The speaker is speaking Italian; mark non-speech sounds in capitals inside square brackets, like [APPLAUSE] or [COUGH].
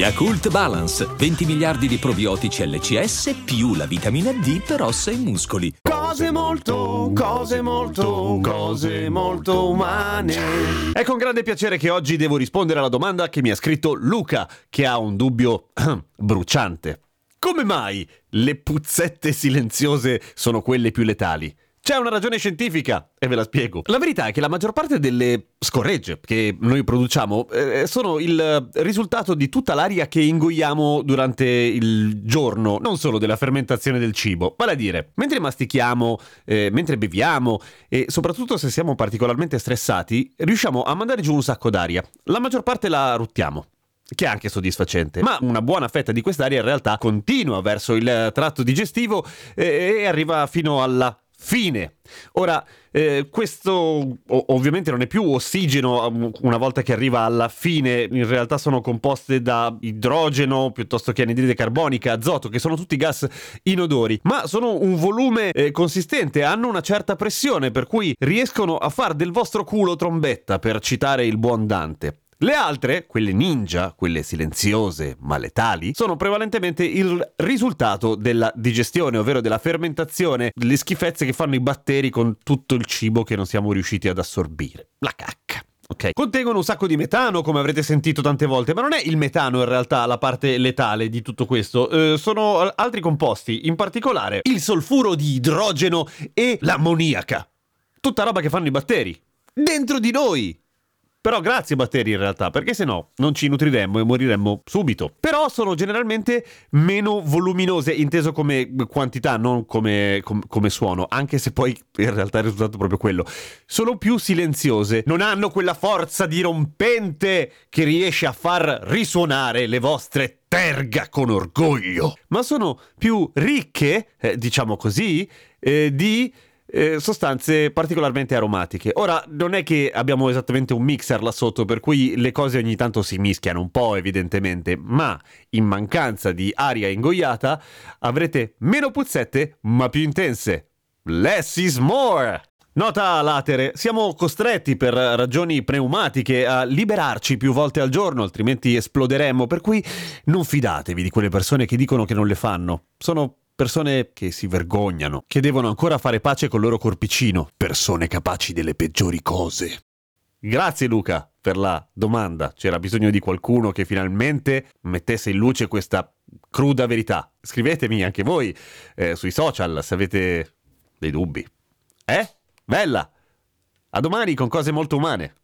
Yakult Balance, 20 miliardi di probiotici LCS più la vitamina D per ossa e muscoli. Cose molto, cose molto, cose molto umane. È con grande piacere che oggi devo rispondere alla domanda che mi ha scritto Luca, che ha un dubbio [CLEARS THROAT] bruciante. Come mai le puzzette silenziose sono quelle più letali? C'è una ragione scientifica e ve la spiego. La verità è che la maggior parte delle scorregge che noi produciamo eh, sono il risultato di tutta l'aria che ingoiamo durante il giorno, non solo della fermentazione del cibo. Vale a dire, mentre mastichiamo, eh, mentre beviamo e soprattutto se siamo particolarmente stressati, riusciamo a mandare giù un sacco d'aria. La maggior parte la ruttiamo che è anche soddisfacente, ma una buona fetta di quest'aria in realtà continua verso il tratto digestivo e, e arriva fino alla Fine. Ora, eh, questo ovviamente non è più ossigeno um, una volta che arriva alla fine, in realtà sono composte da idrogeno piuttosto che anidride carbonica, azoto, che sono tutti gas inodori, ma sono un volume eh, consistente, hanno una certa pressione, per cui riescono a far del vostro culo trombetta, per citare il buon Dante. Le altre, quelle ninja, quelle silenziose ma letali, sono prevalentemente il risultato della digestione, ovvero della fermentazione, delle schifezze che fanno i batteri con tutto il cibo che non siamo riusciti ad assorbire. La cacca. Ok. Contengono un sacco di metano, come avrete sentito tante volte, ma non è il metano in realtà la parte letale di tutto questo. Eh, sono altri composti, in particolare il solfuro di idrogeno e l'ammoniaca. Tutta roba che fanno i batteri. Dentro di noi! Però grazie batteri in realtà, perché se no non ci nutriremmo e moriremmo subito. Però sono generalmente meno voluminose, inteso come quantità, non come, com- come suono, anche se poi in realtà è risultato proprio quello. Sono più silenziose, non hanno quella forza dirompente che riesce a far risuonare le vostre terga con orgoglio, ma sono più ricche, eh, diciamo così, eh, di eh, sostanze particolarmente aromatiche. Ora, non è che abbiamo esattamente un mixer là sotto, per cui le cose ogni tanto si mischiano un po', evidentemente, ma in mancanza di aria ingoiata avrete meno puzzette, ma più intense. Less is more! Nota latere, siamo costretti per ragioni pneumatiche a liberarci più volte al giorno, altrimenti esploderemmo, per cui non fidatevi di quelle persone che dicono che non le fanno. Sono persone che si vergognano, che devono ancora fare pace col loro corpicino, persone capaci delle peggiori cose. Grazie Luca per la domanda. C'era bisogno di qualcuno che finalmente mettesse in luce questa cruda verità. Scrivetemi anche voi eh, sui social se avete dei dubbi. Eh? Bella! A domani con cose molto umane.